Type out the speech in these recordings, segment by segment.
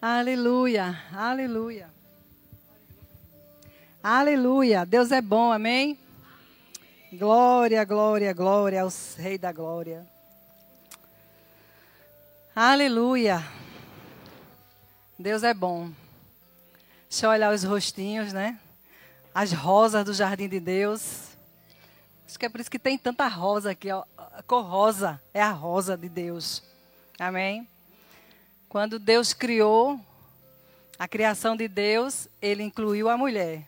Aleluia, aleluia. Aleluia. Deus é bom, amém? Glória, glória, glória ao Rei da Glória. Aleluia. Deus é bom. Deixa eu olhar os rostinhos, né? As rosas do jardim de Deus. Acho que é por isso que tem tanta rosa aqui. Ó. A cor rosa é a rosa de Deus. Amém? Quando Deus criou a criação de Deus, ele incluiu a mulher.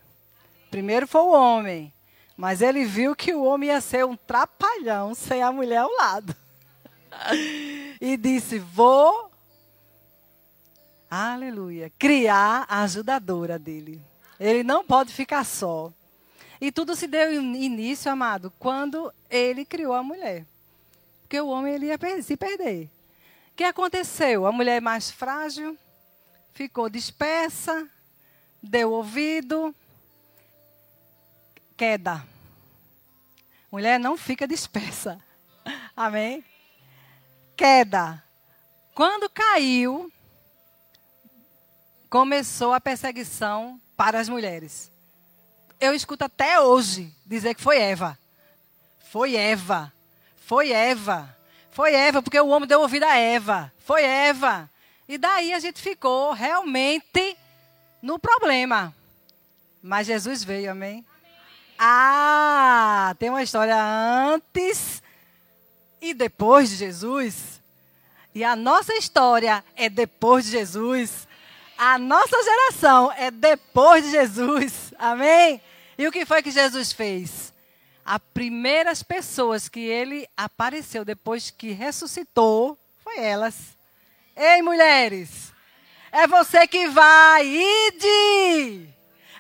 Primeiro foi o homem, mas ele viu que o homem ia ser um trapalhão sem a mulher ao lado. e disse: Vou, aleluia, criar a ajudadora dele. Ele não pode ficar só. E tudo se deu início, amado, quando ele criou a mulher. Porque o homem ele ia se perder. Que aconteceu? A mulher mais frágil ficou dispersa, deu ouvido, queda. Mulher não fica dispersa. Amém? Queda. Quando caiu, começou a perseguição para as mulheres. Eu escuto até hoje dizer que foi Eva. Foi Eva. Foi Eva. Foi Eva, porque o homem deu ouvido a Eva. Foi Eva. E daí a gente ficou realmente no problema. Mas Jesus veio, amém? Ah, tem uma história antes e depois de Jesus. E a nossa história é depois de Jesus. A nossa geração é depois de Jesus. Amém? E o que foi que Jesus fez? As primeiras pessoas que ele apareceu depois que ressuscitou foi elas. Ei, mulheres, é você que vai, ide!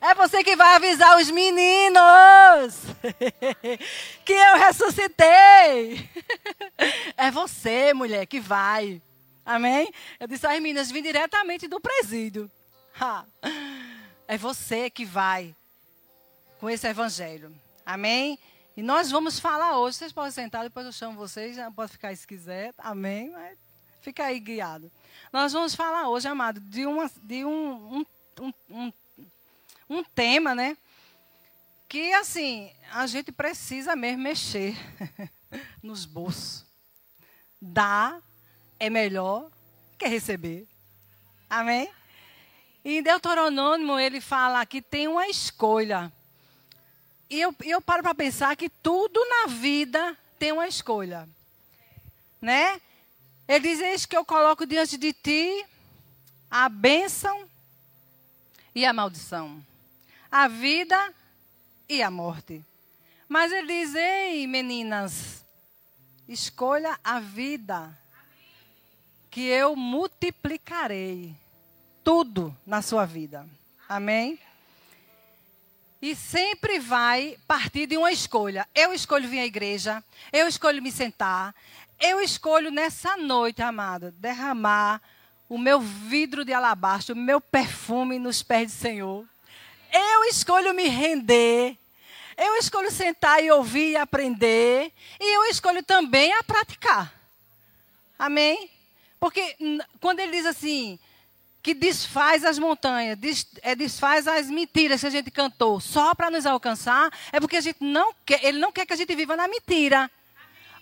É você que vai avisar os meninos que eu ressuscitei. É você, mulher, que vai. Amém? Eu disse às meninas, vim diretamente do presídio. É você que vai com esse evangelho. Amém? E nós vamos falar hoje. Vocês podem sentar, depois eu chamo vocês. Pode ficar se quiser. Amém? Mas fica aí guiado. Nós vamos falar hoje, amado, de, uma, de um, um, um um tema, né? Que assim, a gente precisa mesmo mexer nos bolsos. Dar é melhor que receber. Amém? E Deuteronômio ele fala que tem uma escolha. E eu, eu paro para pensar que tudo na vida tem uma escolha. Né? Ele diz: Eis que eu coloco diante de ti a bênção e a maldição a vida e a morte. Mas ele diz: Ei, meninas, escolha a vida, que eu multiplicarei tudo na sua vida. Amém? E sempre vai partir de uma escolha. Eu escolho vir à igreja, eu escolho me sentar, eu escolho nessa noite, amada, derramar o meu vidro de alabastro, o meu perfume nos pés do Senhor. Eu escolho me render. Eu escolho sentar e ouvir e aprender. E eu escolho também a praticar. Amém? Porque quando ele diz assim, que desfaz as montanhas, é, desfaz as mentiras que a gente cantou só para nos alcançar, é porque a gente não quer, ele não quer que a gente viva na mentira.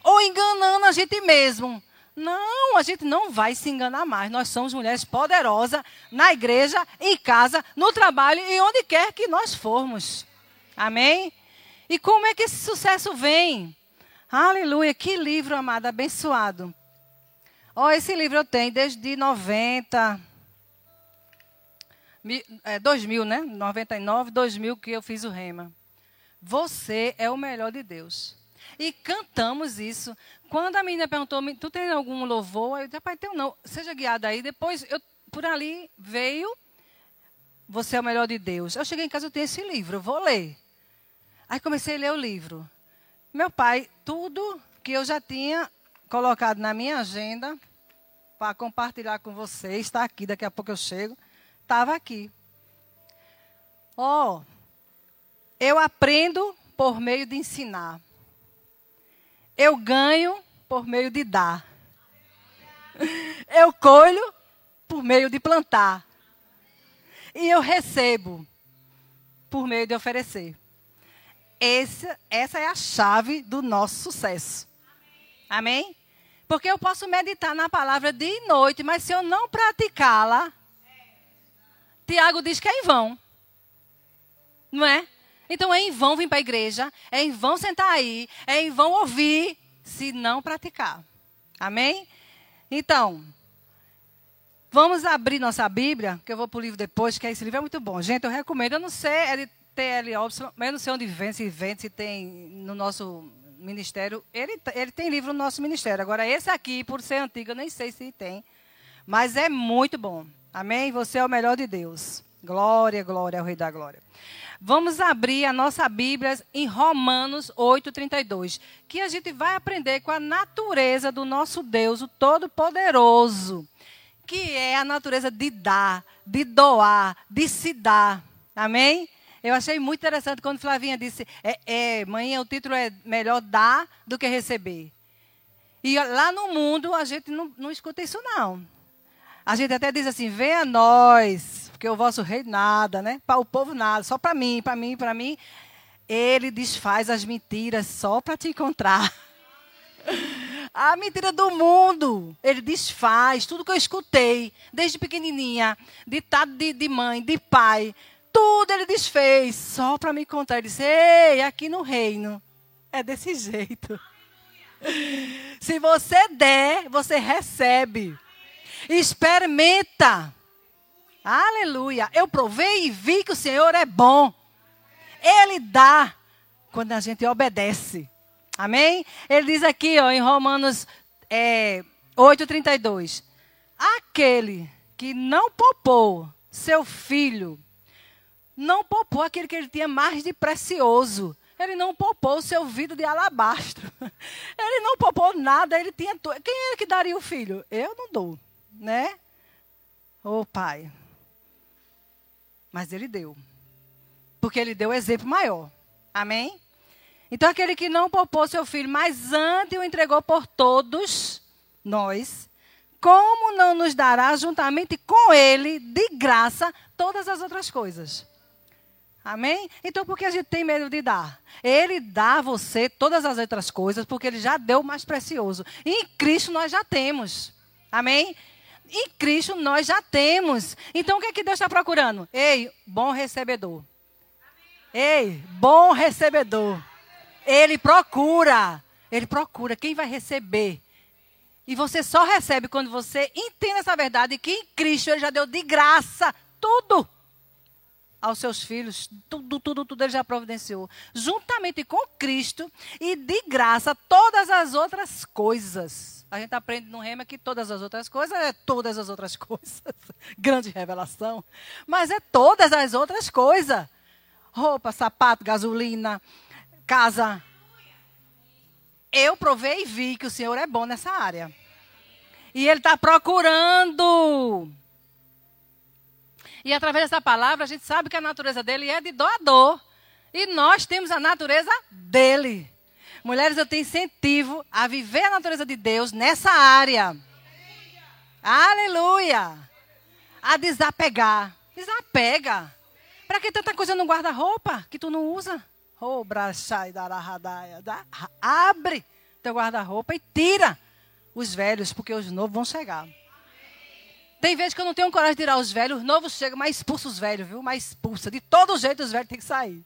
Ou enganando a gente mesmo. Não, a gente não vai se enganar mais. Nós somos mulheres poderosas na igreja, em casa, no trabalho e onde quer que nós formos. Amém? E como é que esse sucesso vem? Aleluia, que livro, amado, abençoado. Ó, oh, esse livro eu tenho desde 90, é, 2000, né? 99, 2000 que eu fiz o rema. Você é o melhor de Deus. E cantamos isso. Quando a menina perguntou, tu tem algum louvor? Eu disse, pai, tenho não. Seja guiada aí. Depois, eu, por ali, veio, você é o melhor de Deus. Eu cheguei em casa, eu tenho esse livro, eu vou ler. Aí comecei a ler o livro. Meu pai, tudo que eu já tinha colocado na minha agenda para compartilhar com vocês, está aqui, daqui a pouco eu chego, estava aqui. Ó, oh, eu aprendo por meio de ensinar. Eu ganho por meio de dar. Eu colho por meio de plantar. E eu recebo por meio de oferecer. Esse, essa é a chave do nosso sucesso. Amém? Porque eu posso meditar na palavra dia e noite, mas se eu não praticá-la, Tiago diz que é em vão. Não é? Então é em vão vir para a igreja, é em vão sentar aí, é em vão ouvir, se não praticar. Amém? Então, vamos abrir nossa Bíblia, que eu vou para o livro depois, que esse livro é muito bom. Gente, eu recomendo, eu não sei, é T.L. Mas eu não sei onde vem, se vem, se tem no nosso ministério. Ele, ele tem livro no nosso ministério. Agora, esse aqui, por ser antigo, eu nem sei se tem. Mas é muito bom. Amém? Você é o melhor de Deus. Glória, glória ao Rei da Glória. Vamos abrir a nossa Bíblia em Romanos 8,32. Que a gente vai aprender com a natureza do nosso Deus, o Todo-Poderoso. Que é a natureza de dar, de doar, de se dar. Amém? Eu achei muito interessante quando Flavinha disse: é, é, mãe, o título é melhor dar do que receber. E lá no mundo a gente não, não escuta isso, não. A gente até diz assim: venha nós, porque o vosso rei nada, né? Para o povo nada, só para mim, para mim, para mim. Ele desfaz as mentiras só para te encontrar. A mentira do mundo, ele desfaz tudo que eu escutei, desde pequenininha, ditado de, de mãe, de pai, tudo ele desfez, só para me contar. Ele disse: Ei, aqui no reino, é desse jeito. Se você der, você recebe. Experimenta. Aleluia. Eu provei e vi que o Senhor é bom. Ele dá quando a gente obedece. Amém? Ele diz aqui ó, em Romanos é, 8,32: Aquele que não poupou seu filho, não poupou aquele que ele tinha mais de precioso. Ele não poupou o seu vidro de alabastro. Ele não poupou nada, ele tinha tudo. Quem é que daria o filho? Eu não dou né? Ô oh, pai. Mas ele deu. Porque ele deu o exemplo maior. Amém? Então, aquele que não poupou seu filho, mas antes o entregou por todos nós, como não nos dará juntamente com ele, de graça, todas as outras coisas? Amém? Então, por que a gente tem medo de dar? Ele dá a você todas as outras coisas, porque ele já deu o mais precioso. E em Cristo nós já temos. Amém? Em Cristo nós já temos. Então o que é que Deus está procurando? Ei, bom recebedor. Ei, bom recebedor. Ele procura. Ele procura quem vai receber. E você só recebe quando você entende essa verdade que em Cristo ele já deu de graça tudo aos seus filhos, tudo, tudo, tudo ele já providenciou, juntamente com Cristo e de graça todas as outras coisas. A gente aprende no Rema que todas as outras coisas é todas as outras coisas. Grande revelação. Mas é todas as outras coisas. Roupa, sapato, gasolina, casa. Eu provei e vi que o Senhor é bom nessa área. E Ele está procurando. E através dessa palavra a gente sabe que a natureza dele é de doador. E nós temos a natureza dele. Mulheres, eu te incentivo a viver a natureza de Deus nessa área. Aleluia. A desapegar. Desapega. Para que tanta coisa no guarda-roupa que tu não usa? Oh, Abre teu guarda-roupa e tira os velhos, porque os novos vão chegar. Tem vezes que eu não tenho coragem de tirar os velhos, os novos chegam, mas expulsa os velhos, viu? Mas expulsa. De todo jeito os velhos têm que sair.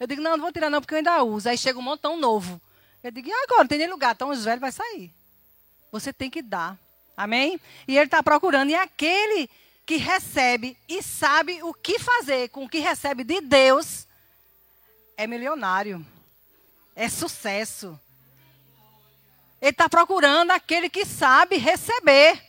Eu digo, não, não vou tirar não, porque eu ainda uso. Aí chega um montão novo. Eu digo, e agora? Não tem nem lugar. Então os velhos vai sair. Você tem que dar. Amém? E ele está procurando. E aquele que recebe e sabe o que fazer com o que recebe de Deus é milionário. É sucesso. Ele está procurando aquele que sabe receber.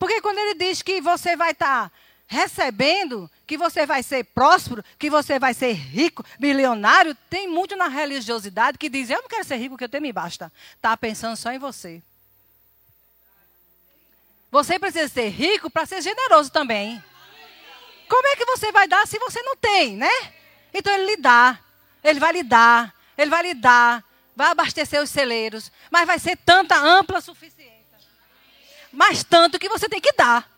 Porque quando ele diz que você vai estar tá recebendo, que você vai ser próspero, que você vai ser rico, milionário, tem muito na religiosidade que diz: Eu não quero ser rico, que eu tenho me basta. Está pensando só em você. Você precisa ser rico para ser generoso também. Como é que você vai dar se você não tem, né? Então ele lhe dá. Ele vai lhe dar. Ele vai lhe dar. Vai abastecer os celeiros. Mas vai ser tanta ampla suficiência. Mas tanto que você tem que dar.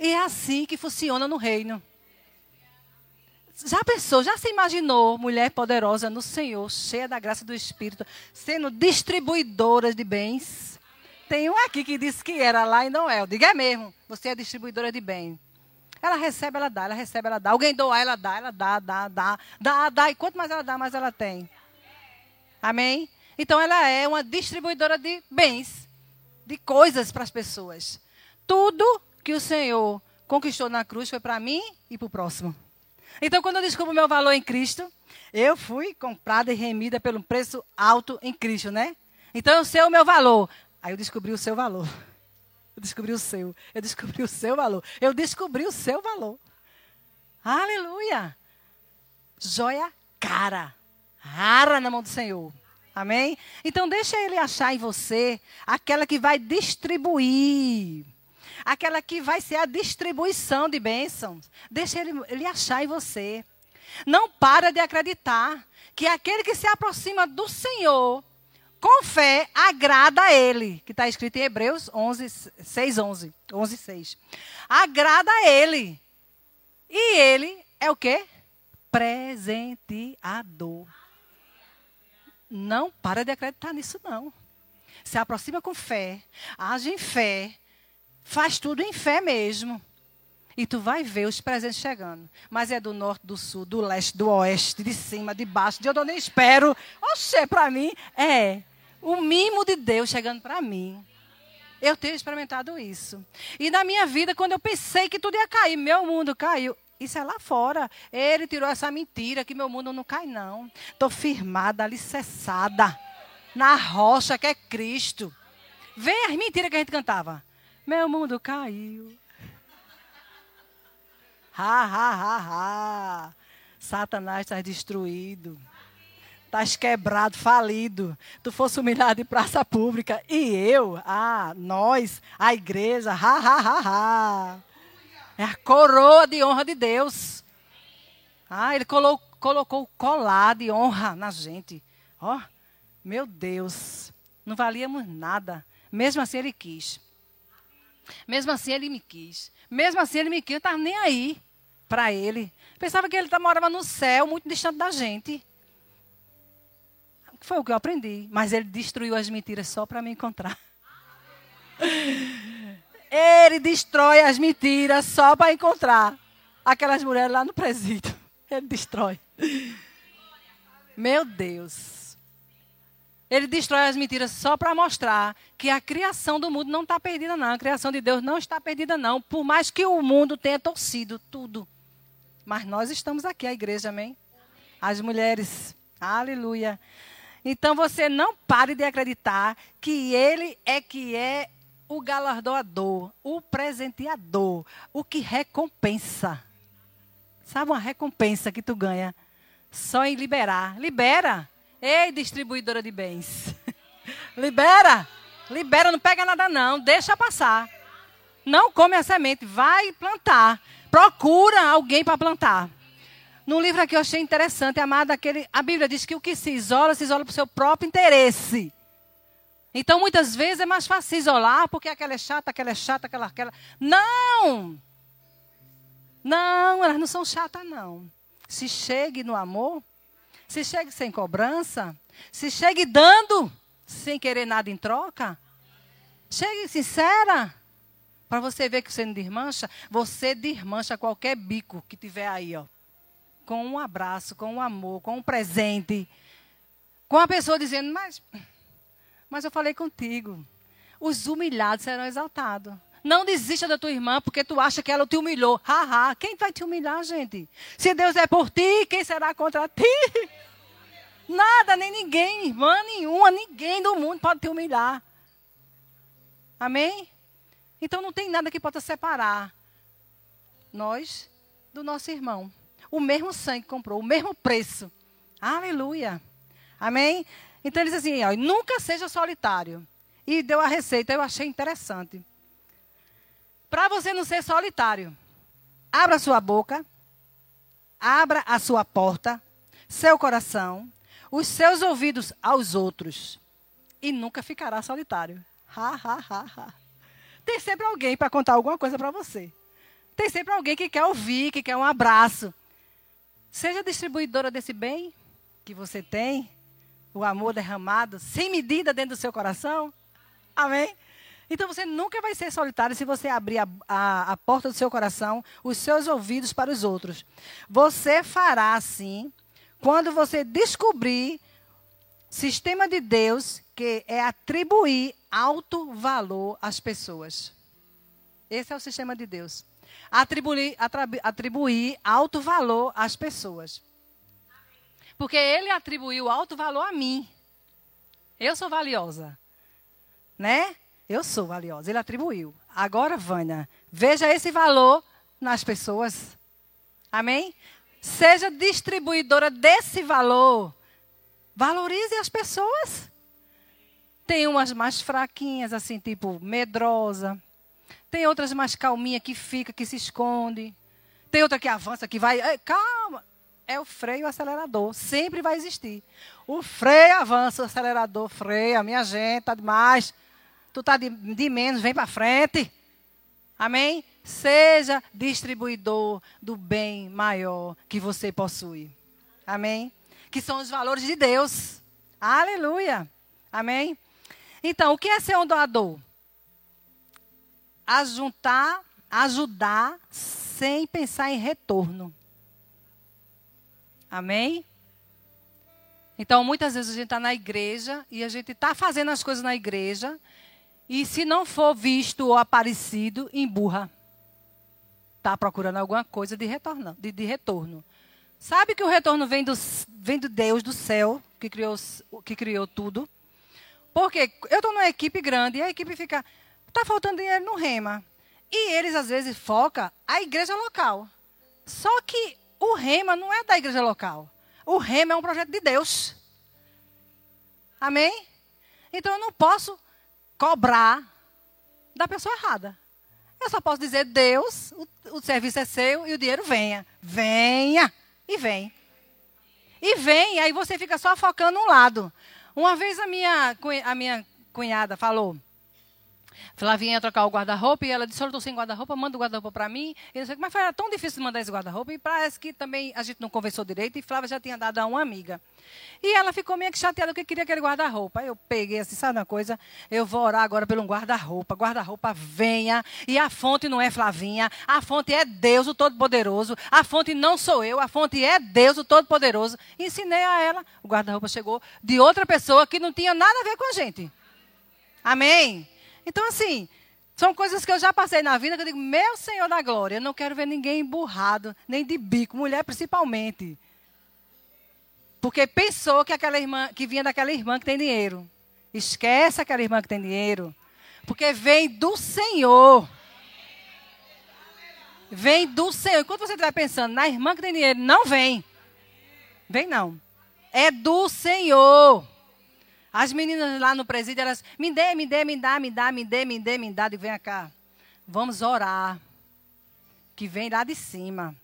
E é assim que funciona no reino. Já pensou, já se imaginou mulher poderosa no Senhor, cheia da graça do Espírito, sendo distribuidora de bens? Tem um aqui que disse que era lá e não é. Eu digo, é mesmo, você é distribuidora de bem. Ela recebe, ela dá, ela recebe, ela dá. Alguém doar, ela dá, ela dá, dá, dá, dá, dá. E quanto mais ela dá, mais ela tem. Amém? Então ela é uma distribuidora de bens, de coisas para as pessoas. Tudo que o Senhor conquistou na cruz foi para mim e para o próximo. Então, quando eu descubro o meu valor em Cristo, eu fui comprada e remida pelo preço alto em Cristo, né? Então, eu sei o meu valor. Aí eu descobri o seu valor. Eu descobri o seu. Eu descobri o seu valor. Eu descobri o seu valor. Aleluia! Joia cara. Rara na mão do Senhor. Amém? Então, deixa ele achar em você aquela que vai distribuir aquela que vai ser a distribuição de bênçãos. Deixa ele, ele achar em você. Não para de acreditar que aquele que se aproxima do Senhor com fé agrada a ele, que está escrito em Hebreus 11, 6, 11, 11, 6. Agrada a ele. E ele é o quê? Presenteador. Não para de acreditar nisso, não. Se aproxima com fé, age em fé, Faz tudo em fé mesmo. E tu vai ver os presentes chegando. Mas é do norte, do sul, do leste, do oeste, de cima, de baixo, de onde eu nem espero. Oxê, para mim, é o mimo de Deus chegando para mim. Eu tenho experimentado isso. E na minha vida, quando eu pensei que tudo ia cair, meu mundo caiu. Isso é lá fora. Ele tirou essa mentira que meu mundo não cai, não. Estou firmada, alicerçada na rocha que é Cristo. Vem as mentiras que a gente cantava. Meu mundo caiu. Ha, ha, ha, ha. Satanás está destruído. Estás quebrado, falido. Tu fosse humilhado em praça pública. E eu, ah, nós, a igreja, ha, ha, ha, ha. É a coroa de honra de Deus. Ah, ele colocou, colocou o colar de honra na gente. Ó, oh, meu Deus. Não valíamos nada. Mesmo assim, ele quis. Mesmo assim, ele me quis. Mesmo assim, ele me quis. Eu estava nem aí para ele. Pensava que ele morava no céu, muito distante da gente. Foi o que eu aprendi. Mas ele destruiu as mentiras só para me encontrar. Ele destrói as mentiras só para encontrar aquelas mulheres lá no presídio. Ele destrói. Meu Deus. Ele destrói as mentiras só para mostrar que a criação do mundo não está perdida, não. A criação de Deus não está perdida, não. Por mais que o mundo tenha torcido tudo. Mas nós estamos aqui, a igreja, amém? As mulheres. Aleluia. Então você não pare de acreditar que Ele é que é o galardoador, o presenteador, o que recompensa. Sabe uma recompensa que tu ganha? Só em liberar. Libera. Ei, distribuidora de bens. Libera. Libera, não pega nada não, deixa passar. Não come a semente, vai plantar. Procura alguém para plantar. No livro aqui eu achei interessante, amado, aquele, a Bíblia diz que o que se isola, se isola para o seu próprio interesse. Então, muitas vezes é mais fácil isolar, porque aquela é chata, aquela é chata, aquela, aquela. Não! Não, elas não são chatas, não. Se chegue no amor, se chegue sem cobrança. Se chegue dando, sem querer nada em troca. Chegue sincera. Para você ver que você não desmancha. Você desmancha qualquer bico que tiver aí, ó. Com um abraço, com um amor, com um presente. Com a pessoa dizendo, mas, mas eu falei contigo. Os humilhados serão exaltados. Não desista da tua irmã porque tu acha que ela te humilhou. Haha, quem vai te humilhar, gente? Se Deus é por ti, quem será contra ti? Nada, nem ninguém, irmã nenhuma, ninguém do mundo pode te humilhar. Amém? Então não tem nada que possa separar nós do nosso irmão. O mesmo sangue comprou, o mesmo preço. Aleluia. Amém? Então ele diz assim: ó, nunca seja solitário. E deu a receita, eu achei interessante. Para você não ser solitário, abra sua boca, abra a sua porta, seu coração, os seus ouvidos aos outros, e nunca ficará solitário. Ha, ha, ha, ha. Tem sempre alguém para contar alguma coisa para você. tem sempre alguém que quer ouvir, que quer um abraço. Seja distribuidora desse bem que você tem, o amor derramado, sem medida dentro do seu coração. Amém? Então você nunca vai ser solitário se você abrir a, a, a, porta do seu coração, os seus ouvidos para os outros. Você fará assim quando você descobrir sistema de Deus que é atribuir alto valor às pessoas. Esse é o sistema de Deus. Atribuir, atribuir alto valor às pessoas. Porque ele atribuiu alto valor a mim. Eu sou valiosa. Né? Eu sou valiosa. Ele atribuiu. Agora, Vânia, veja esse valor nas pessoas. Amém? Seja distribuidora desse valor. Valorize as pessoas. Tem umas mais fraquinhas, assim, tipo medrosa. Tem outras mais calminha que fica, que se esconde. Tem outra que avança, que vai. calma. É o freio acelerador. Sempre vai existir. O freio avança, o acelerador freia. Minha gente, tá demais tu está de, de menos, vem para frente. Amém? Seja distribuidor do bem maior que você possui. Amém? Que são os valores de Deus. Aleluia. Amém? Então, o que é ser um doador? Ajuntar, ajudar sem pensar em retorno. Amém? Então, muitas vezes a gente está na igreja e a gente está fazendo as coisas na igreja e se não for visto ou aparecido, emburra. Está procurando alguma coisa de retorno, de, de, retorno. Sabe que o retorno vem do, vem do Deus do céu, que criou, que criou tudo. Porque eu estou numa equipe grande e a equipe fica. Está faltando dinheiro no rema. E eles, às vezes, focam a igreja local. Só que o rema não é da igreja local. O rema é um projeto de Deus. Amém? Então eu não posso cobrar da pessoa errada. Eu só posso dizer, Deus, o, o serviço é seu e o dinheiro venha. Venha e vem. E vem, aí você fica só focando um lado. Uma vez a minha, a minha cunhada falou, Flavinha ia trocar o guarda-roupa e ela disse: Eu estou sem guarda-roupa, manda o guarda-roupa para mim. Eu disse, mas foi era tão difícil mandar esse guarda-roupa. E parece que também a gente não conversou direito e Flávia já tinha dado a uma amiga. E ela ficou meio que chateada porque queria aquele guarda-roupa. Eu peguei assim: sabe uma coisa? Eu vou orar agora pelo guarda-roupa. Guarda-roupa venha. E a fonte não é Flavinha, a fonte é Deus, o Todo-Poderoso. A fonte não sou eu, a fonte é Deus, o Todo-Poderoso. Ensinei a ela. O guarda-roupa chegou de outra pessoa que não tinha nada a ver com a gente. Amém? Então, assim, são coisas que eu já passei na vida que eu digo, meu Senhor da glória, eu não quero ver ninguém emburrado, nem de bico, mulher principalmente. Porque pensou que aquela irmã, que vinha daquela irmã que tem dinheiro. Esquece aquela irmã que tem dinheiro. Porque vem do Senhor. Vem do Senhor. Enquanto você estiver pensando na irmã que tem dinheiro, não vem. Vem não. É do Senhor. As meninas lá no presídio, elas, me dê, me dê, me dá, me dá, me dê, me dê, me dá. E vem cá, vamos orar. Que vem lá de cima.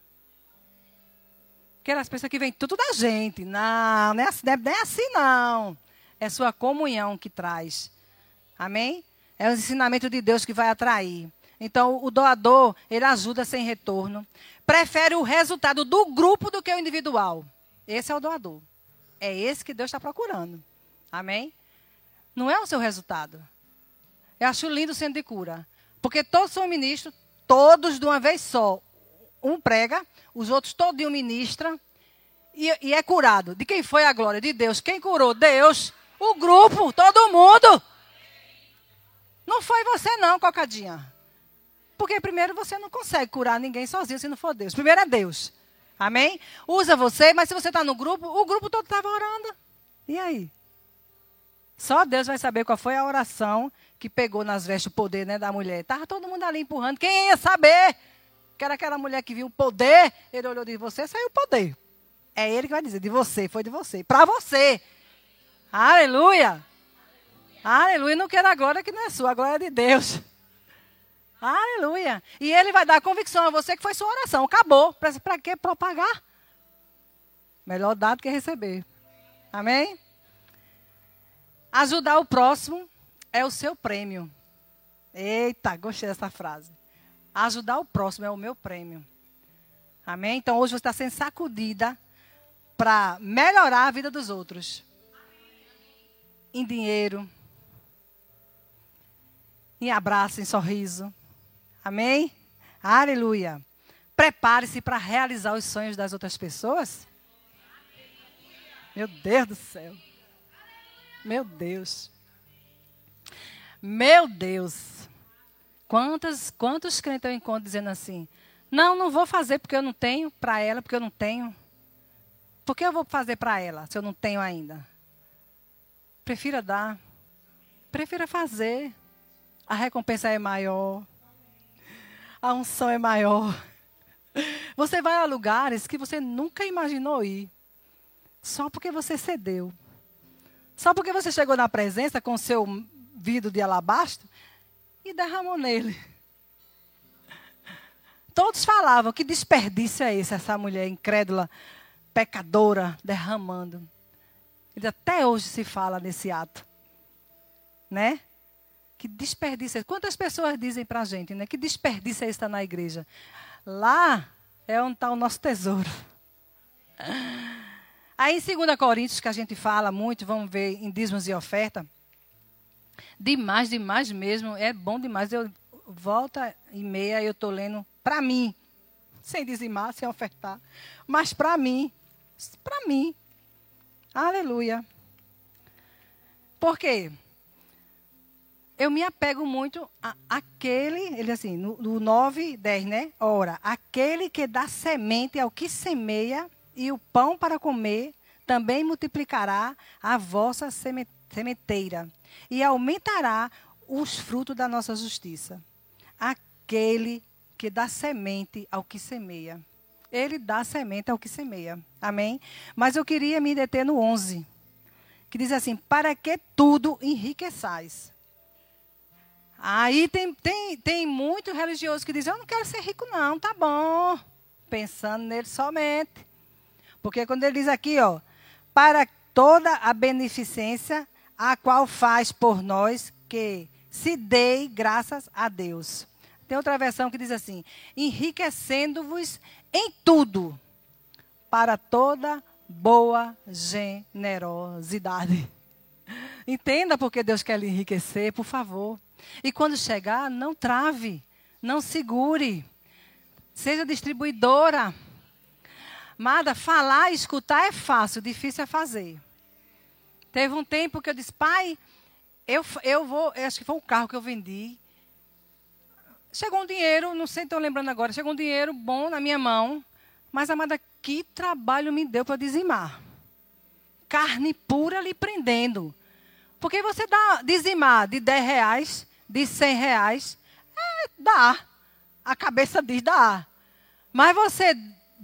Porque elas pensam que vem tudo da gente. Não, não é assim, não é assim não. É sua comunhão que traz. Amém? É o ensinamento de Deus que vai atrair. Então, o doador, ele ajuda sem retorno. Prefere o resultado do grupo do que o individual. Esse é o doador. É esse que Deus está procurando. Amém? Não é o seu resultado. Eu acho lindo o centro de cura. Porque todos são ministros, todos de uma vez só. Um prega, os outros todos ministram e, e é curado. De quem foi a glória? De Deus. Quem curou? Deus. O grupo, todo mundo. Não foi você não, cocadinha. Porque primeiro você não consegue curar ninguém sozinho se não for Deus. Primeiro é Deus. Amém? Usa você, mas se você está no grupo, o grupo todo estava orando. E aí? Só Deus vai saber qual foi a oração que pegou nas vestes o poder né, da mulher. Estava todo mundo ali empurrando. Quem ia saber? Que era aquela mulher que viu o poder. Ele olhou e disse: Você saiu o poder. É ele que vai dizer: De você, foi de você. Para você. Aleluia. Aleluia. Não quero a glória que não é sua, a glória é de Deus. Aleluia. E ele vai dar convicção a você que foi sua oração. Acabou. Para que propagar? Melhor dar do que receber. Amém? Ajudar o próximo é o seu prêmio. Eita, gostei dessa frase. Ajudar o próximo é o meu prêmio. Amém? Então hoje você está sendo sacudida para melhorar a vida dos outros. Em dinheiro, em abraço, em sorriso. Amém? Aleluia. Prepare-se para realizar os sonhos das outras pessoas. Meu Deus do céu. Meu Deus. Meu Deus. Quantos, quantos crentes eu encontro dizendo assim: Não, não vou fazer porque eu não tenho para ela, porque eu não tenho. Por que eu vou fazer para ela se eu não tenho ainda? Prefira dar. Prefira fazer. A recompensa é maior. A unção é maior. Você vai a lugares que você nunca imaginou ir. Só porque você cedeu. Só porque você chegou na presença com seu vidro de alabastro e derramou nele. Todos falavam: que desperdício é esse, essa mulher incrédula, pecadora, derramando. E até hoje se fala nesse ato. Né? Que desperdício. É Quantas pessoas dizem para a gente, né? Que desperdício é estar na igreja? Lá é onde está o nosso tesouro. Aí em 2 Coríntios, que a gente fala muito, vamos ver em dízimos e oferta. Demais, demais mesmo. É bom demais. Eu volta e meia eu estou lendo para mim. Sem dizimar, sem ofertar. Mas para mim. Para mim. Aleluia. Por quê? Eu me apego muito àquele, ele assim, no, no 9, 10, né? Ora, aquele que dá semente ao que semeia e o pão para comer, também multiplicará a vossa sementeira e aumentará os frutos da nossa justiça. Aquele que dá semente ao que semeia. Ele dá semente ao que semeia. Amém? Mas eu queria me deter no 11, que diz assim: Para que tudo enriqueçais. Aí tem, tem, tem muito religioso que diz: Eu não quero ser rico, não, tá bom. Pensando nele somente. Porque quando ele diz aqui, ó, para toda a beneficência a qual faz por nós que se dê graças a Deus. Tem outra versão que diz assim: enriquecendo-vos em tudo para toda boa generosidade. Entenda porque Deus quer lhe enriquecer, por favor. E quando chegar, não trave, não segure. Seja distribuidora. Amada, falar e escutar é fácil, difícil é fazer. Teve um tempo que eu disse, pai, eu, eu vou, acho que foi um carro que eu vendi. Chegou um dinheiro, não sei, estou lembrando agora, chegou um dinheiro bom na minha mão, mas, amada, que trabalho me deu para dizimar. Carne pura lhe prendendo. Porque você dá dizimar de 10 reais, de 100 reais, é, dá. A cabeça diz, dá. Mas você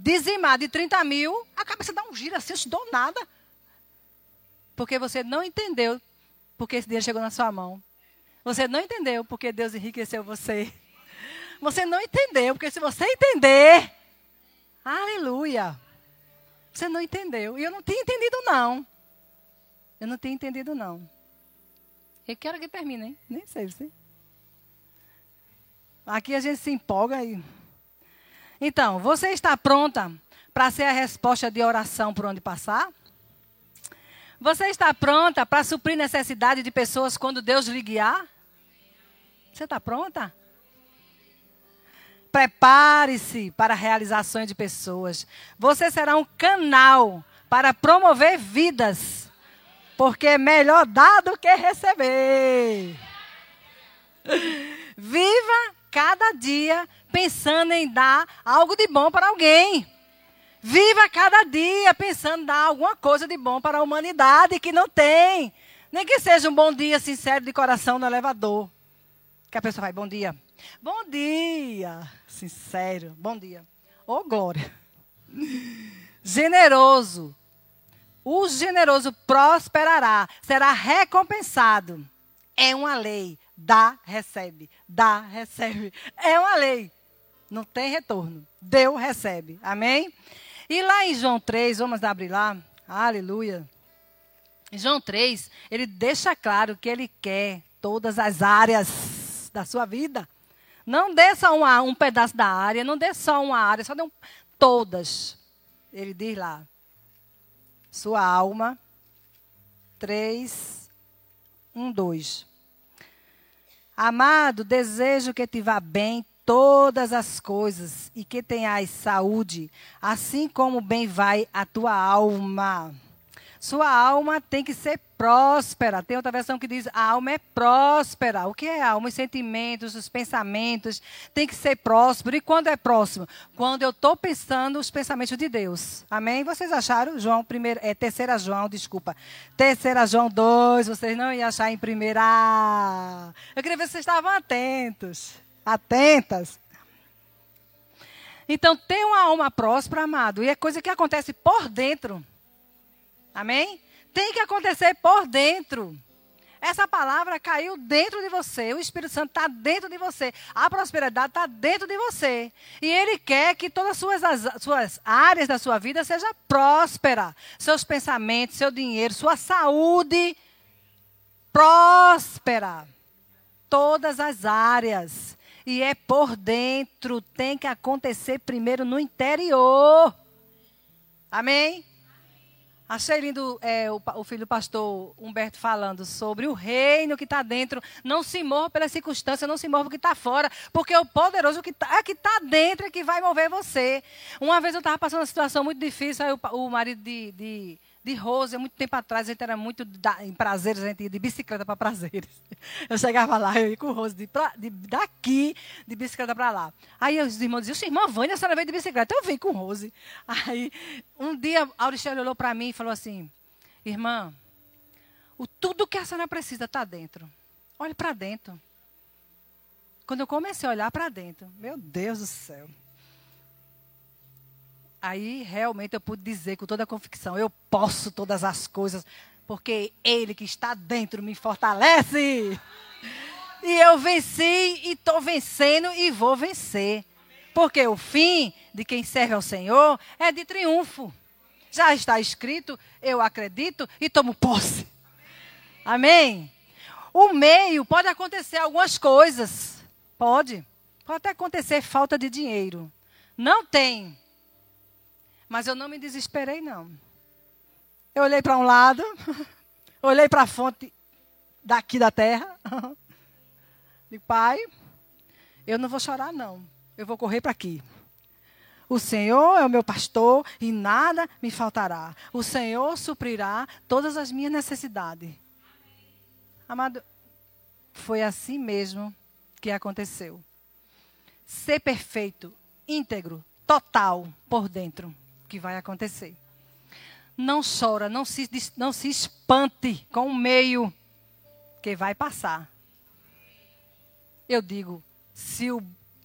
dizimar de 30 mil, a cabeça dá um giro assim, te dou nada. Porque você não entendeu porque esse dinheiro chegou na sua mão. Você não entendeu porque Deus enriqueceu você. Você não entendeu, porque se você entender, aleluia. Você não entendeu. E eu não tinha entendido, não. Eu não tinha entendido, não. Eu quero que termine, hein? Nem sei, você. Aqui a gente se empolga e então, você está pronta para ser a resposta de oração por onde passar? Você está pronta para suprir necessidade de pessoas quando Deus lhe guiar? Você está pronta? Prepare-se para realizações de pessoas. Você será um canal para promover vidas. Porque é melhor dar do que receber. Viva cada dia pensando em dar algo de bom para alguém. Viva cada dia pensando em dar alguma coisa de bom para a humanidade que não tem. Nem que seja um bom dia sincero de coração no elevador. Que a pessoa vai, bom dia. Bom dia. Sincero, bom dia. Ô oh, glória. Generoso. O generoso prosperará, será recompensado. É uma lei. Dá, recebe. Dá, recebe. É uma lei. Não tem retorno. Deu, recebe. Amém? E lá em João 3, vamos abrir lá. Aleluia. Em João 3, ele deixa claro que ele quer todas as áreas da sua vida. Não dê só uma, um pedaço da área, não dê só uma área, só dê um, todas. Ele diz lá. Sua alma. 3, 1, 2. Amado, desejo que te vá bem todas as coisas e que tenhas saúde, assim como bem vai a tua alma. Sua alma tem que ser próspera. Tem outra versão que diz: a alma é próspera. O que é alma? Os sentimentos, os pensamentos. Tem que ser próspero. E quando é próximo? Quando eu estou pensando os pensamentos de Deus. Amém? Vocês acharam? João, primeiro, é, terceira João, desculpa. Terceira João 2, vocês não iam achar em primeira. Eu queria ver se vocês estavam atentos. Atentas. Então, ter uma alma próspera, amado, e é coisa que acontece por dentro. Amém? Tem que acontecer por dentro. Essa palavra caiu dentro de você. O Espírito Santo está dentro de você. A prosperidade está dentro de você. E Ele quer que todas as suas, as suas áreas da sua vida sejam prósperas. Seus pensamentos, seu dinheiro, sua saúde próspera. Todas as áreas. E é por dentro. Tem que acontecer primeiro no interior. Amém? Achei lindo é, o, o, filho do pastor Humberto falando sobre o reino que está dentro. Não se morra pela circunstância, não se morra porque está fora. Porque o poderoso que está é que está dentro é que vai mover você. Uma vez eu estava passando uma situação muito difícil, aí o, o marido de, de de Rose, muito tempo atrás, a gente era muito da, em prazeres, a gente ia de bicicleta para prazeres. Eu chegava lá, eu ia com o Rose de, de, daqui, de bicicleta para lá. Aí os irmãos diziam, irmã Vânia, a senhora veio de bicicleta. Eu vim com o Rose. Aí, um dia, a Aurichelli olhou para mim e falou assim, irmã, o, tudo que a senhora precisa está dentro. Olhe para dentro. Quando eu comecei a olhar para dentro, meu Deus do céu. Aí realmente eu pude dizer com toda a convicção: eu posso todas as coisas, porque Ele que está dentro me fortalece. E eu venci e estou vencendo e vou vencer. Porque o fim de quem serve ao Senhor é de triunfo. Já está escrito, eu acredito e tomo posse. Amém? O meio pode acontecer algumas coisas. Pode. Pode até acontecer falta de dinheiro. Não tem. Mas eu não me desesperei, não. Eu olhei para um lado, olhei para a fonte daqui da terra. Digo, pai, eu não vou chorar, não. Eu vou correr para aqui. O Senhor é o meu pastor e nada me faltará. O Senhor suprirá todas as minhas necessidades. Amado, foi assim mesmo que aconteceu. Ser perfeito, íntegro, total por dentro que vai acontecer. Não chora, não se, não se espante com o meio que vai passar. Eu digo, se o,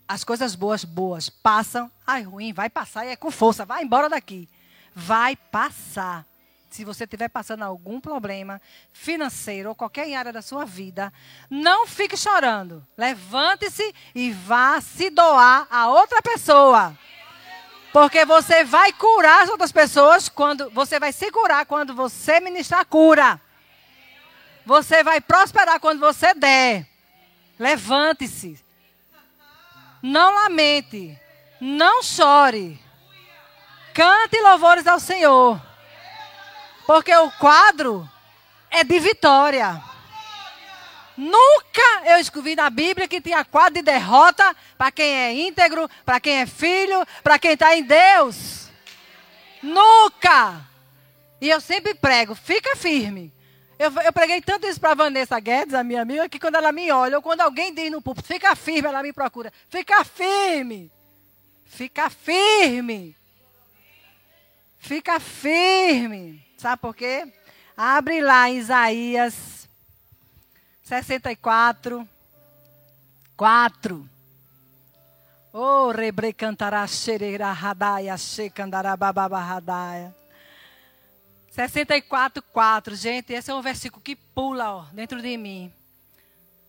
as coisas boas, boas passam, ai, ruim, vai passar e é com força, vai embora daqui. Vai passar. Se você estiver passando algum problema financeiro ou qualquer área da sua vida, não fique chorando. Levante-se e vá se doar a outra pessoa. Porque você vai curar as outras pessoas quando você vai se curar quando você ministrar cura. Você vai prosperar quando você der. Levante-se. Não lamente. Não chore. Cante louvores ao Senhor. Porque o quadro é de vitória. Nunca eu escrevi na Bíblia que tinha quadro de derrota para quem é íntegro, para quem é filho, para quem está em Deus. Nunca! E eu sempre prego, fica firme. Eu, eu preguei tanto isso para Vanessa Guedes, a minha amiga, que quando ela me olha, ou quando alguém diz no púlpito, fica firme, ela me procura. Fica firme. Fica firme. Fica firme. Sabe por quê? Abre lá Isaías 64, 4. Oh, rebre cantará xereira radaia, xecandará bababa radaia. 64, 4. Gente, esse é um versículo que pula ó, dentro de mim.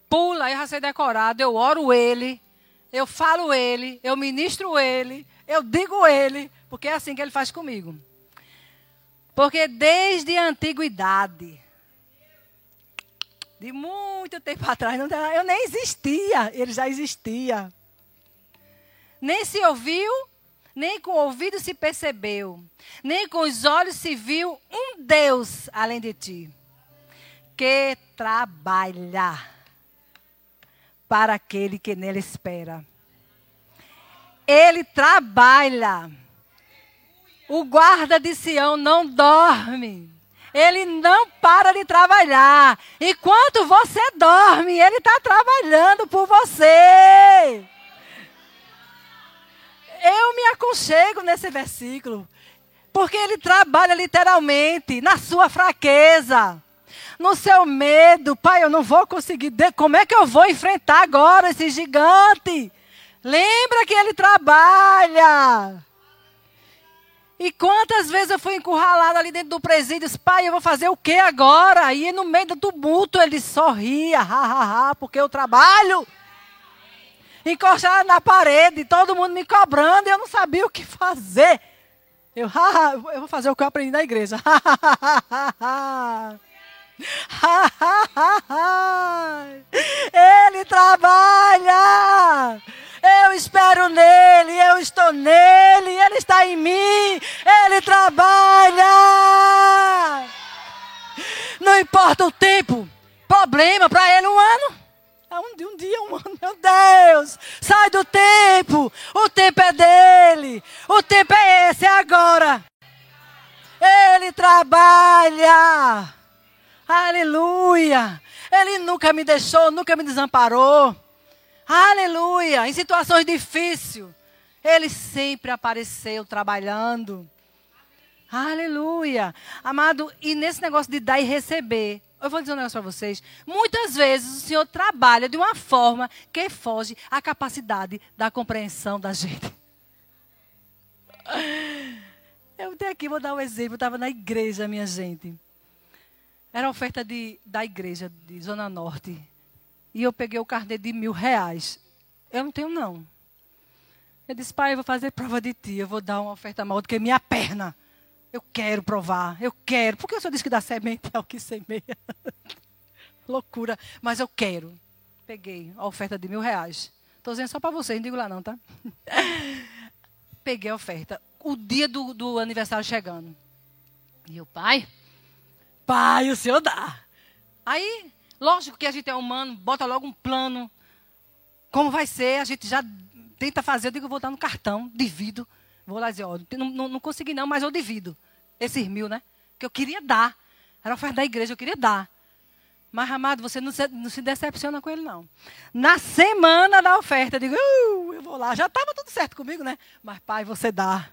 Pula, eu já sei decorado, eu oro ele, eu falo ele, eu ministro ele, eu digo ele, porque é assim que ele faz comigo. Porque desde a antiguidade, de muito tempo atrás, eu nem existia, ele já existia. nem se ouviu, nem com o ouvido se percebeu, nem com os olhos se viu um Deus além de ti, que trabalha para aquele que nele espera. Ele trabalha. O guarda de Sião não dorme. Ele não para de trabalhar. Enquanto você dorme, ele está trabalhando por você. Eu me aconchego nesse versículo. Porque ele trabalha literalmente na sua fraqueza, no seu medo. Pai, eu não vou conseguir. Como é que eu vou enfrentar agora esse gigante? Lembra que ele trabalha. E quantas vezes eu fui encurralado ali dentro do presídio, disse, pai, eu vou fazer o que agora? E no meio do tumulto ele sorria, ha, ha, ha, porque eu trabalho. Encostado na parede, todo mundo me cobrando e eu não sabia o que fazer. Eu, ha, eu vou fazer o que eu aprendi na igreja. ele trabalha. Eu espero nele, eu estou nele, ele está em mim, ele trabalha. Não importa o tempo, problema para ele um ano. É um, um dia, um ano, meu Deus. Sai do tempo. O tempo é dele. O tempo é esse, é agora. Ele trabalha. Aleluia. Ele nunca me deixou, nunca me desamparou. Aleluia! Em situações difíceis, ele sempre apareceu trabalhando. Aleluia! Amado, e nesse negócio de dar e receber, eu vou dizer um negócio para vocês. Muitas vezes o Senhor trabalha de uma forma que foge à capacidade da compreensão da gente. Eu tenho aqui, vou dar um exemplo. Eu estava na igreja, minha gente. Era oferta de, da igreja de Zona Norte e eu peguei o carnê de mil reais. Eu não tenho, não. Eu disse, pai, eu vou fazer prova de ti, eu vou dar uma oferta maior do que minha perna. Eu quero provar, eu quero. Por que o senhor disse que dá semente é o que semeia? Loucura, mas eu quero. Peguei a oferta de mil reais. Estou dizendo só para vocês, não digo lá não, tá? Peguei a oferta. O dia do, do aniversário chegando. E o pai, pai, o senhor dá. Aí Lógico que a gente é humano, bota logo um plano. Como vai ser? A gente já tenta fazer. Eu digo, vou dar no cartão, divido. Vou lá dizer, ó, não, não, não consegui não, mas eu divido. Esses mil, né? Que eu queria dar. Era oferta da igreja, eu queria dar. Mas, amado, você não se, não se decepciona com ele, não. Na semana da oferta, eu digo, uh, eu vou lá. Já estava tudo certo comigo, né? Mas, pai, você dá.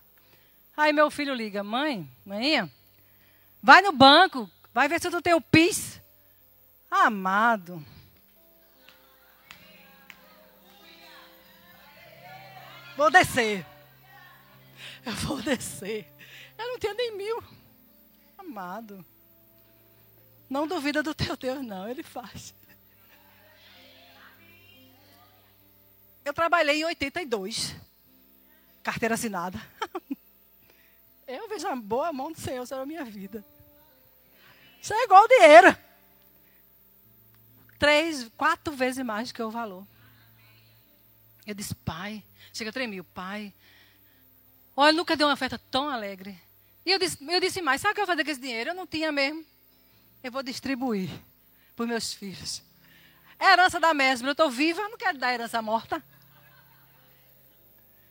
Aí meu filho liga, mãe, mãe, vai no banco, vai ver se tu tem o PIS. Amado. Vou descer. Eu vou descer. Eu não tenho nem mil. Amado. Não duvida do teu Deus, não. Ele faz. Eu trabalhei em 82. Carteira assinada. Eu vejo a boa mão do Senhor sobre a minha vida. Isso é igual dinheiro três, quatro vezes mais do que o valor. Eu disse, pai, chega a tremer, pai. Olha, nunca deu uma festa tão alegre. E eu disse, eu disse mais, sabe o que eu vou fazer com esse dinheiro? Eu não tinha mesmo. Eu vou distribuir para os meus filhos. É herança da mesma. Eu estou viva, eu não quero dar herança morta.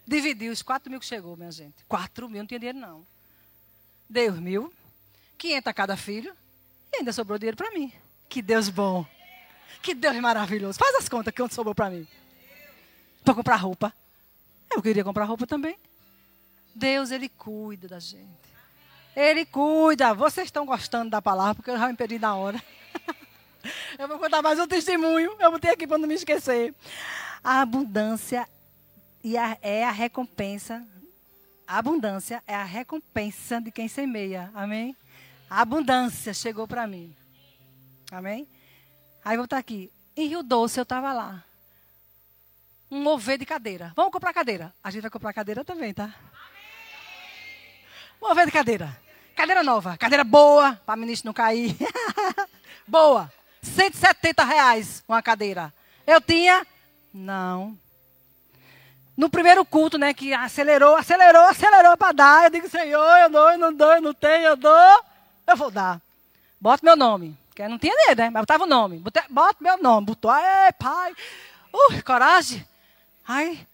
Dividi os quatro mil que chegou, minha gente. Quatro mil, não tinha dinheiro, não. Dei os mil, quinhentos a cada filho, e ainda sobrou dinheiro para mim. Que Deus bom. Que Deus maravilhoso. Faz as contas que onde sobrou para mim. Para comprar roupa. Eu queria comprar roupa também. Deus, Ele cuida da gente. Ele cuida. Vocês estão gostando da palavra, porque eu já me perdi na hora. eu vou contar mais um testemunho. Eu botei aqui para não me esquecer. A abundância é a recompensa. A abundância é a recompensa de quem semeia. Amém? A abundância chegou para mim. Amém? Aí vou estar aqui. Em Rio Doce eu estava lá. Um mover de cadeira. Vamos comprar cadeira. A gente vai comprar cadeira também, tá? Mover de cadeira. Cadeira nova. Cadeira boa, para ministro não cair. boa. 170 reais uma cadeira. Eu tinha? Não. no primeiro culto, né, que acelerou, acelerou, acelerou para dar. Eu digo, Senhor, eu dou, eu não dou, eu não tenho, eu dou. Eu vou dar. Bota meu nome. Que não tinha nele, né? Mas botava o nome. bota meu nome. Botou, é, pai. Uh, coragem. Aí,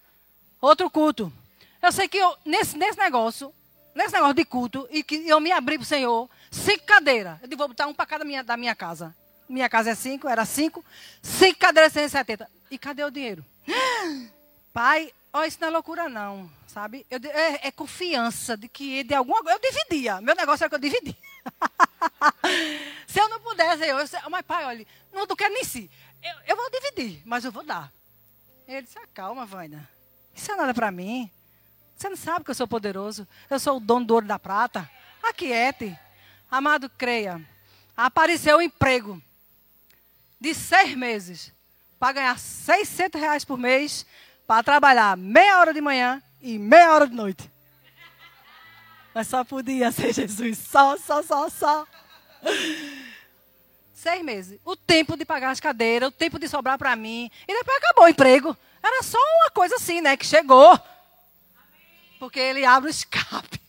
outro culto. Eu sei que eu, nesse, nesse negócio, nesse negócio de culto, e que eu me abri para o Senhor, cinco cadeiras. Eu vou botar um para cada minha, da minha casa. Minha casa é cinco, era cinco. Cinco cadeiras 170. E cadê o dinheiro? Pai, ó, isso não é loucura, não. Sabe? Eu, é, é, confiança de que de alguma Eu dividia. Meu negócio era que eu dividia. Se eu não pudesse, eu, eu mas pai, olha, não, não quero nem si. Eu, eu vou dividir, mas eu vou dar. Ele disse, acalma, Vaina. Isso é nada para mim. Você não sabe que eu sou poderoso. Eu sou o dono do ouro da prata. Aquiete. Amado, creia. Apareceu um emprego de seis meses para ganhar 600 reais por mês para trabalhar meia hora de manhã e meia hora de noite. Mas só podia ser Jesus. Só, só, só, só. Seis meses. O tempo de pagar as cadeiras, o tempo de sobrar para mim. E depois acabou o emprego. Era só uma coisa assim, né? Que chegou. Porque ele abre o escape.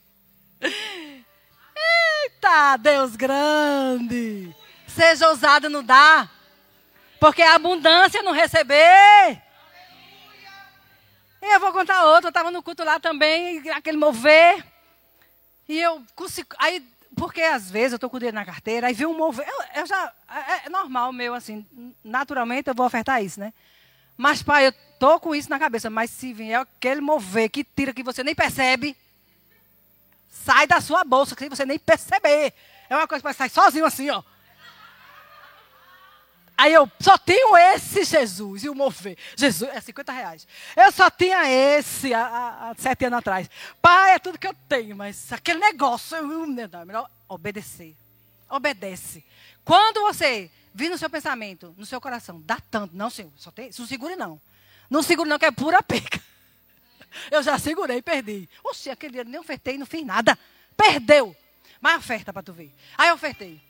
Eita, Deus grande. Seja ousado no dar. Porque a abundância não receber. E eu vou contar outra. Eu estava no culto lá também, aquele mover. E eu consigo. Aí, porque às vezes eu estou com o dinheiro na carteira, aí vi um mover. Eu, eu já. É, é, normal meu, assim. Naturalmente eu vou ofertar isso, né? Mas, pai, eu tô com isso na cabeça. Mas se vier aquele mover que tira que você nem percebe, sai da sua bolsa, que você nem perceber. É uma coisa que sair sozinho assim, ó. Aí eu só tenho esse Jesus e o mover. Jesus, é 50 reais. Eu só tinha esse há, há, sete anos atrás. Pai, é tudo que eu tenho, mas aquele negócio, eu, não, é melhor obedecer. Obedece. Quando você vir no seu pensamento, no seu coração, dá tanto. Não, Senhor, só tem, não segure não. Não segure não, que é pura peca. Eu já segurei e perdi. Oxe, aquele dia nem ofertei, não fiz nada. Perdeu. Mas oferta para tu ver. Aí eu ofertei.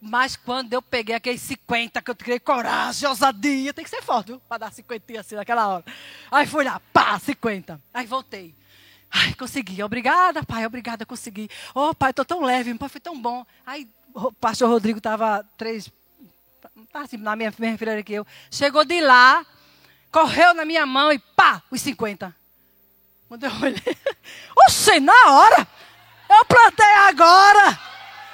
Mas quando eu peguei aqueles 50, que eu criei coragem, ousadia, tem que ser forte, viu? Para dar 50 assim naquela hora. Aí fui lá, pá, 50. Aí voltei. Ai, consegui. Obrigada, pai, obrigada, consegui. Oh, pai, estou tão leve, pai, foi tão bom. Aí o pastor Rodrigo estava três, tá assim, na minha, minha fileira que eu. Chegou de lá, correu na minha mão e pá, os 50. Quando eu olhei, oxe, na hora, eu plantei agora.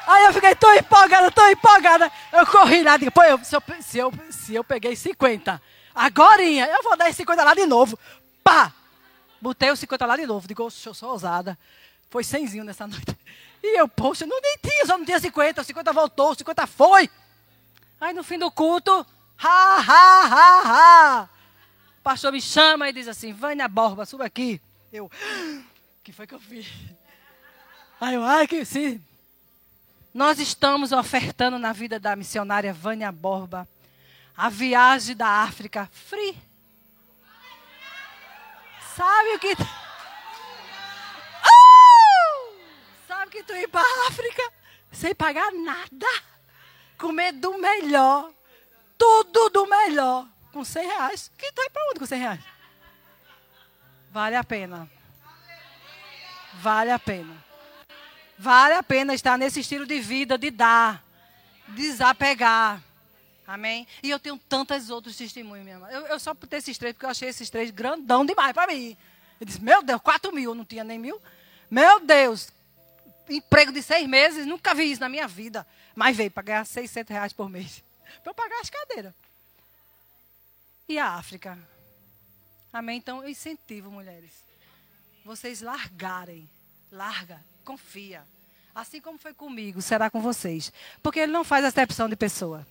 Aí eu fiquei tão empolgada, tão empolgada. Eu corri lá, digo, pô, eu, se, eu, se, eu, se eu peguei 50, agora eu vou dar esse 50 lá de novo. Pá! Botei os 50 lá de novo. Digo, eu sou ousada. Foi 100 nessa noite. E eu, poxa, não nem tinha, só não tinha 50. 50 voltou, 50 foi. Aí no fim do culto, ha, ha, ha, ha. O pastor me chama e diz assim, Vânia Borba, suba aqui. Eu, o que foi que eu fiz? Aí eu, ai, que sim. Nós estamos ofertando na vida da missionária Vânia Borba a viagem da África free. Sabe o que. Uh! Sabe que tu ir para a África sem pagar nada? Comer do melhor. Tudo do melhor. Com 100 reais. Que tu vai para onde com 100 reais? Vale a pena. Vale a pena. Vale a pena estar nesse estilo de vida, de dar, desapegar. Amém? E eu tenho tantos outros testemunhos, minha irmã. Eu, eu só ter esses três, porque eu achei esses três grandão demais para mim. Eu disse, meu Deus, quatro mil, não tinha nem mil. Meu Deus, emprego de seis meses, nunca vi isso na minha vida. Mas veio para ganhar 600 reais por mês. Para eu pagar as cadeiras. E a África? Amém? Então, eu incentivo, mulheres. Vocês largarem. Larga confia. Assim como foi comigo, será com vocês. Porque ele não faz acepção de pessoa.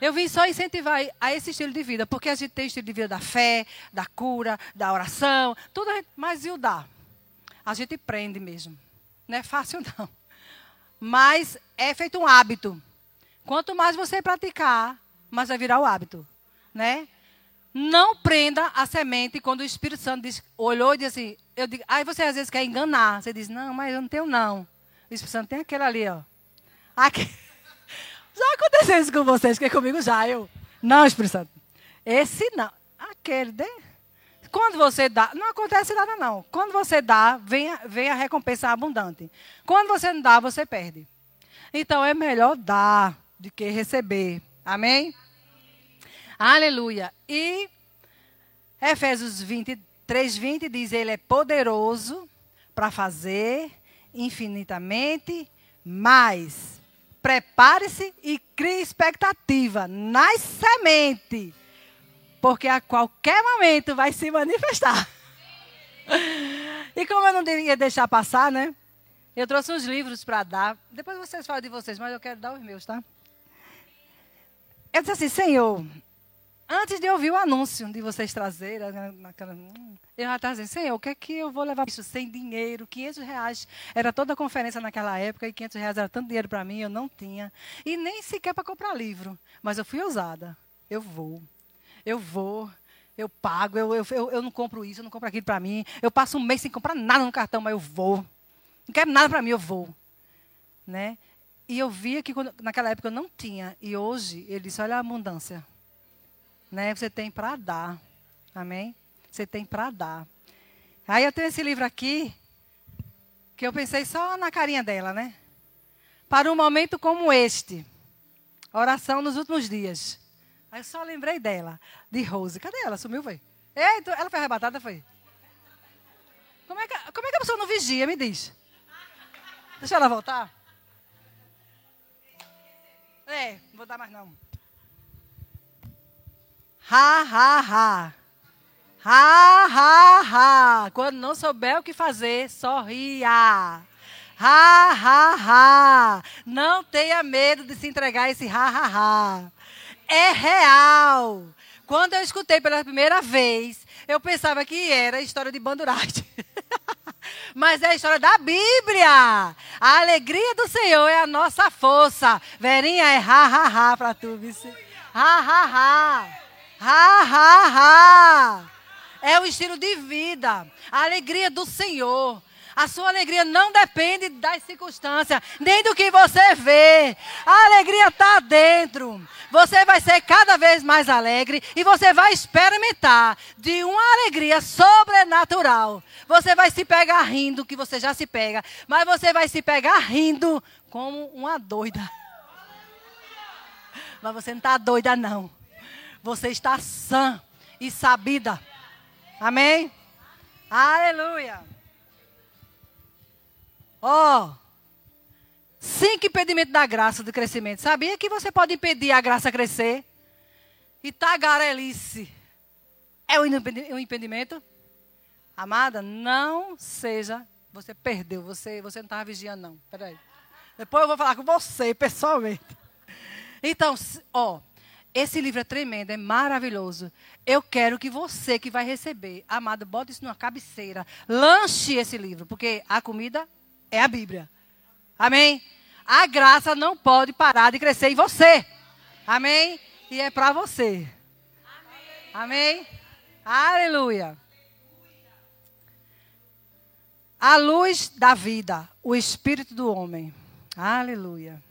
Eu vim só incentivar a esse estilo de vida, porque a gente tem estilo de vida da fé, da cura, da oração, tudo, mas e o dar? A gente prende mesmo. Não é fácil, não. Mas é feito um hábito. Quanto mais você praticar, mais vai virar o hábito. Né? Não prenda a semente quando o Espírito Santo diz, olhou e disse assim, eu digo, aí você às vezes quer enganar. Você diz, não, mas eu não tenho não. O Espírito Santo tem aquele ali, ó. Aqui. Já aconteceu isso com vocês, que é comigo já. Eu, não, Espírito Santo. Esse não. Aquele, né? quando você dá, não acontece nada não. Quando você dá, vem, vem a recompensa abundante. Quando você não dá, você perde. Então é melhor dar do que receber. Amém? Aleluia. E Efésios 23, 20 diz: Ele é poderoso para fazer infinitamente mais. Prepare-se e crie expectativa nas sementes, porque a qualquer momento vai se manifestar. E como eu não devia deixar passar, né? Eu trouxe uns livros para dar. Depois vocês falam de vocês, mas eu quero dar os meus, tá? Eu disse assim, Senhor, antes de ouvir o anúncio de vocês trazerem, naquela, hum, eu já estava dizendo, Senhor, o que é que eu vou levar isso sem dinheiro? 500 reais era toda a conferência naquela época e 500 reais era tanto dinheiro para mim, eu não tinha. E nem sequer para comprar livro. Mas eu fui ousada. Eu vou. Eu vou. Eu pago. Eu, eu, eu, eu não compro isso, eu não compro aquilo para mim. Eu passo um mês sem comprar nada no cartão, mas eu vou. Não quero nada para mim, eu vou. Né? E eu via que quando- naquela época eu não tinha. E hoje ele disse: olha a abundância. Né? Você tem para dar. Amém? Você tem para dar. Aí eu tenho esse livro aqui, que eu pensei só na carinha dela, né? Para um momento como este. Oração nos últimos dias. Aí eu só lembrei dela, de Rose. Cadê ela? Sumiu, foi? Eita, ela foi arrebatada, foi? Como é, que, como é que a pessoa não vigia, me diz? Deixa ela voltar. É, não vou dar mais não. Ha, ha, ha. Ha, ha, ha. Quando não souber o que fazer, sorria. Ha, ha, ha. Não tenha medo de se entregar esse ha, ha, ha. É real. Quando eu escutei pela primeira vez, eu pensava que era história de banduragem. Mas é a história da Bíblia. A alegria do Senhor é a nossa força. Verinha é ha, ha, ha para tu, vice. Ha, ha, ha. Ha, ha, ha. É o estilo de vida. A alegria do Senhor. A sua alegria não depende das circunstâncias, nem do que você vê. A alegria está dentro. Você vai ser cada vez mais alegre e você vai experimentar de uma alegria sobrenatural. Você vai se pegar rindo, que você já se pega, mas você vai se pegar rindo como uma doida. Mas você não está doida, não. Você está sã e sabida. Amém? Aleluia. Ó, cinco impedimentos da graça do crescimento. Sabia que você pode impedir a graça crescer? E tagarelice é um impedi- impedimento? Amada, não seja. Você perdeu, você, você não estava vigiando, não. Peraí. Depois eu vou falar com você pessoalmente. Então, ó, esse livro é tremendo, é maravilhoso. Eu quero que você que vai receber, amado, bota isso numa cabeceira. Lanche esse livro, porque a comida é a Bíblia. Amém? A graça não pode parar de crescer em você. Amém? E é para você. Amém? Aleluia. A luz da vida, o espírito do homem. Aleluia.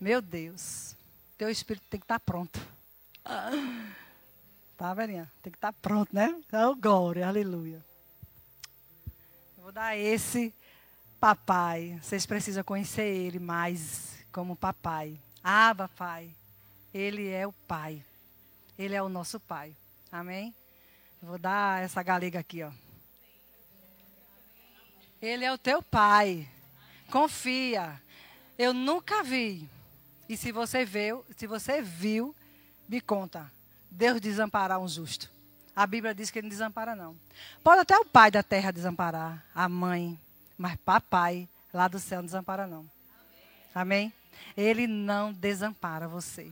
Meu Deus. Teu espírito tem que estar pronto. Tá, Verinha? Tem que estar pronto, né? Oh, glória, aleluia. Vou dar esse papai. Vocês precisam conhecer ele mais como papai. Aba, pai. Ele é o pai. Ele é o nosso pai. Amém? Vou dar essa galega aqui, ó. Ele é o teu pai. Confia. Eu nunca vi. E se você viu, se você viu, me conta. Deus desamparar um justo. A Bíblia diz que ele não desampara não. Pode até o pai da terra desamparar, a mãe, mas papai lá do céu não desampara não. Amém? Ele não desampara você.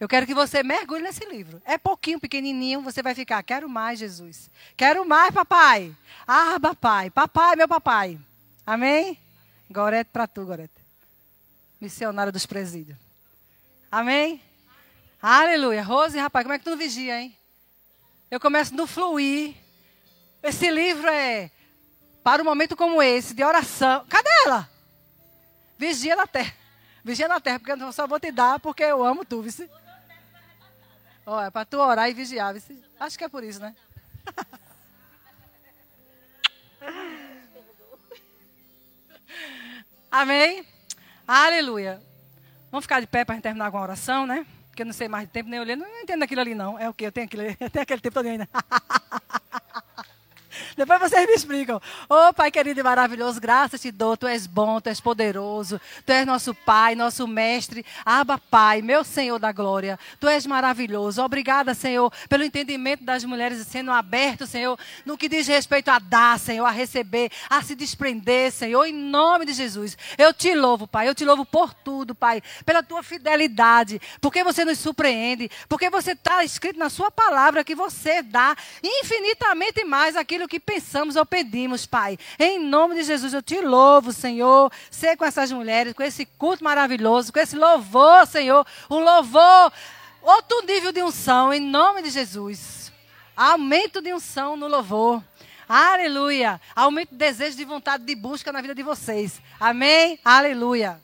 Eu quero que você mergulhe nesse livro. É pouquinho, pequenininho, você vai ficar. Quero mais, Jesus. Quero mais, papai. Ah, papai. Papai, meu papai. Amém? Gorete para tu, Gorete missionária dos presídios. Amém? Amém? Aleluia. Rose, rapaz, como é que tu não vigia, hein? Eu começo no fluir. Esse livro é para um momento como esse, de oração. Cadê ela? Vigia na terra. Vigia na terra, porque eu só vou te dar porque eu amo tu, vice. Olha, é para tu orar e vigiar, vice. Acho que é por isso, né? Amém? Aleluia. Vamos ficar de pé para terminar com a oração, né? Porque eu não sei mais de tempo, nem olhando. Não entendo aquilo ali, não. É o quê? Eu tenho aquilo, eu tenho aquele tempo todo ainda. Depois vocês me explicam. Ô oh, Pai querido e maravilhoso, graças te dou. Tu és bom, tu és poderoso. Tu és nosso Pai, nosso Mestre. Aba, Pai, meu Senhor da glória. Tu és maravilhoso. Obrigada, Senhor, pelo entendimento das mulheres sendo aberto, Senhor, no que diz respeito a dar, Senhor, a receber, a se desprender, Senhor, em nome de Jesus. Eu te louvo, Pai. Eu te louvo por tudo, Pai. Pela tua fidelidade. Porque você nos surpreende. Porque você está escrito na sua palavra que você dá infinitamente mais aquilo que pensamos ou pedimos, Pai. Em nome de Jesus, eu te louvo, Senhor. Ser com essas mulheres, com esse culto maravilhoso, com esse louvor, Senhor. Um louvor, outro nível de unção, em nome de Jesus. Aumento de unção no louvor. Aleluia. Aumento de desejo de vontade de busca na vida de vocês. Amém? Aleluia.